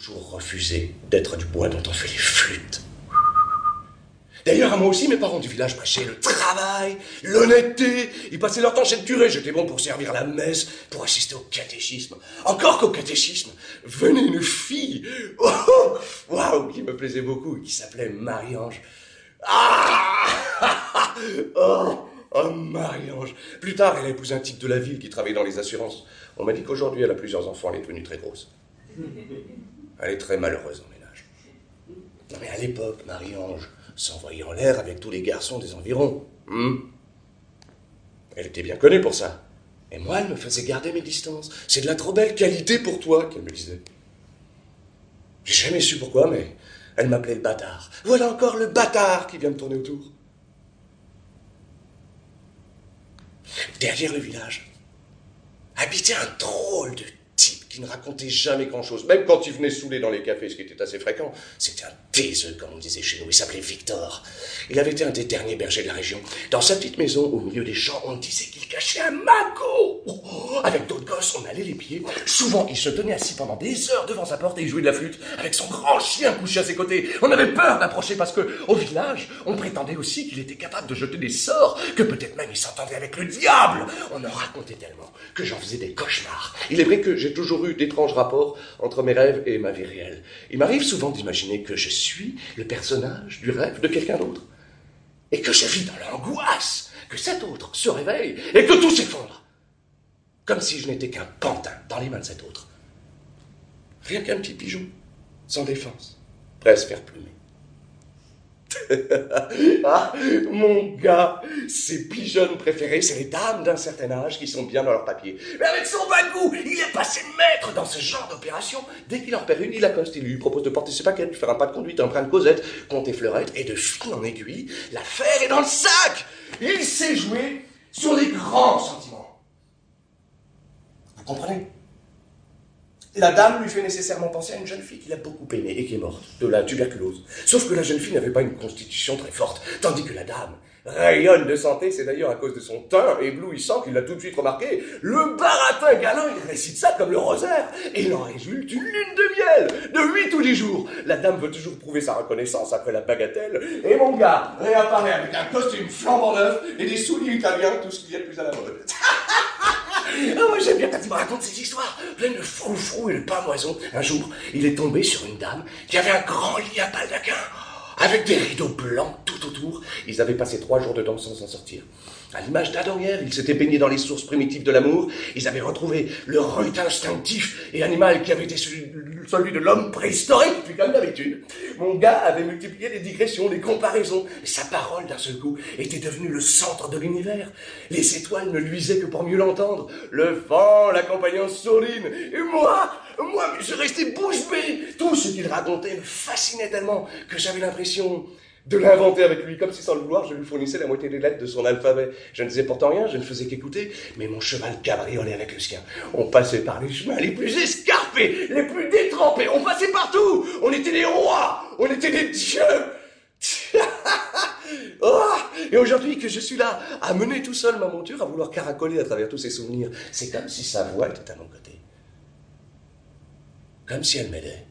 toujours refusé d'être du bois dont on fait les flûtes. D'ailleurs, à moi aussi, mes parents du village prêchaient le travail, l'honnêteté. Ils passaient leur temps chez le curé. J'étais bon pour servir la messe, pour assister au catéchisme. Encore qu'au catéchisme, venait une fille, oh, waouh, qui me plaisait beaucoup, qui s'appelait Marie-Ange. Ah oh, oh, Marie-Ange. Plus tard, elle a épousé un type de la ville qui travaillait dans les assurances. On m'a dit qu'aujourd'hui, elle a plusieurs enfants, elle est devenue très grosse. Elle est très malheureuse en ménage. Non mais à l'époque, Marie-Ange, s'envoyer en l'air avec tous les garçons des environs. Hmm. elle était bien connue pour ça. Et moi, elle me faisait garder mes distances. C'est de la trop belle qualité pour toi, qu'elle me disait. J'ai jamais su pourquoi, mais elle m'appelait le bâtard. Voilà encore le bâtard qui vient me tourner autour. Derrière le village habitait un drôle de qui ne racontait jamais grand-chose. Même quand il venait saouler dans les cafés, ce qui était assez fréquent, c'était un taiseux, comme on disait chez nous. Il s'appelait Victor. Il avait été un des derniers bergers de la région. Dans sa petite maison, au milieu des champs, on disait qu'il cachait un magot. Avec d'autres gosses, on allait les pieds. Souvent, il se tenait assis pendant des heures devant sa porte et il jouait de la flûte avec son grand chien couché à ses côtés. On avait peur d'approcher parce que, au village, on prétendait aussi qu'il était capable de jeter des sorts, que peut-être même il s'entendait avec le diable. On en racontait tellement que j'en faisais des cauchemars. Il est vrai que j'ai toujours eu d'étranges rapports entre mes rêves et ma vie réelle. Il m'arrive souvent d'imaginer que je suis le personnage du rêve de quelqu'un d'autre. Et que je vis dans l'angoisse, que cet autre se réveille et que tout s'effondre. Comme si je n'étais qu'un pantin dans les mains de cet autre. Rien qu'un petit pigeon, sans défense, presque plumer. ah, mon gars, ses pigeons préférés, c'est les dames d'un certain âge qui sont bien dans leur papier. Mais avec son bagou, il est passé maître dans ce genre d'opération. Dès qu'il en repère une, il accoste, il lui propose de porter ses paquets, de faire un pas de conduite, un brin de causette, compter fleurettes, et de fil en aiguille, l'affaire est dans le sac. Il sait jouer sur les grands sentiments. Vous comprenez? La dame lui fait nécessairement penser à une jeune fille qu'il a beaucoup aimée et qui est morte de la tuberculose. Sauf que la jeune fille n'avait pas une constitution très forte, tandis que la dame rayonne de santé, c'est d'ailleurs à cause de son teint éblouissant qu'il l'a tout de suite remarqué. Le baratin galant, il récite ça comme le rosaire, et il en résulte une lune de miel, de huit tous les jours. La dame veut toujours prouver sa reconnaissance après la bagatelle, et mon gars réapparaît avec un costume flambant neuf et des souliers italiens, tout ce qui est plus à la mode. Ah, moi j'aime bien quand il me raconte ces histoires, pleines de froufrou et de pamoison. Un jour, il est tombé sur une dame qui avait un grand lit à baldaquin, avec des rideaux blancs autour. Ils avaient passé trois jours dedans sans s'en sortir. À l'image d'Adam et ils s'étaient baignés dans les sources primitives de l'amour, ils avaient retrouvé le rut instinctif et animal qui avait été celui de l'homme préhistorique, puis comme d'habitude. Mon gars avait multiplié les digressions, les comparaisons, et sa parole d'un seul coup était devenue le centre de l'univers. Les étoiles ne luisaient que pour mieux l'entendre, le vent l'accompagnant sourdine, et moi, moi, je restais bouche bée. Tout ce qu'il racontait me fascinait tellement que j'avais l'impression de l'inventer avec lui, comme si sans le vouloir, je lui fournissais la moitié des lettres de son alphabet. Je ne disais pourtant rien, je ne faisais qu'écouter, mais mon cheval cabriolait avec le sien. On passait par les chemins les plus escarpés, les plus détrempés, on passait partout, on était des rois, on était des dieux. oh et aujourd'hui que je suis là, à mener tout seul ma monture, à vouloir caracoler à travers tous ces souvenirs, c'est comme si sa voix était à mon côté. Comme si elle m'aidait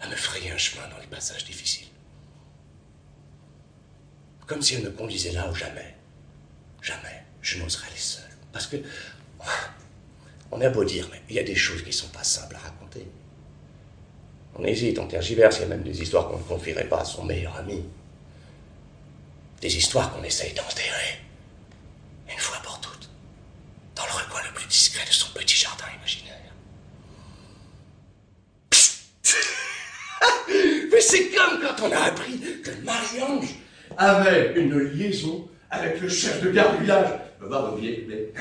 à me frayer un chemin dans les passages difficiles comme si elle me conduisait là où jamais, jamais je n'oserais aller seul. Parce que, on a beau dire, mais il y a des choses qui ne sont pas simples à raconter. On hésite, on tergiverse, il y a même des histoires qu'on ne confierait pas à son meilleur ami. Des histoires qu'on essaye d'enterrer, une fois pour toutes, dans le recoin le plus discret de son petit jardin imaginaire. Mais c'est comme quand on a appris que Marie-Ange avait une liaison avec le chef de gare du village. Le bar s'il vous plaît.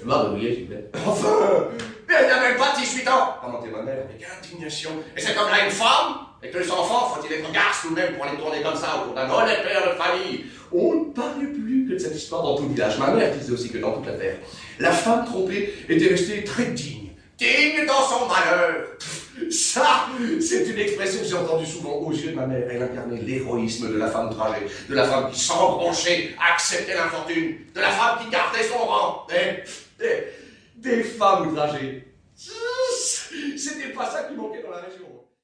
Le bar s'il vous plaît. Enfin Mais elle n'avait pas 18 ans commentait ma mère avec indignation. Et c'est comme là une femme Et que les enfants, faut-il être garce de même pour les tourner comme ça autour d'un honnête père de famille On ne parlait plus que de cette histoire dans tout le village. Ma mère disait aussi que dans toute l'affaire, la femme trompée était restée très digne. Digne dans son malheur ça, c'est une expression que j'ai entendue souvent aux yeux de ma mère. Elle incarnait l'héroïsme de la femme tragée, de la femme qui, broncher, acceptait l'infortune, de la femme qui gardait son rang. Des, des, des femmes outragées. C'était pas ça qui manquait dans la région.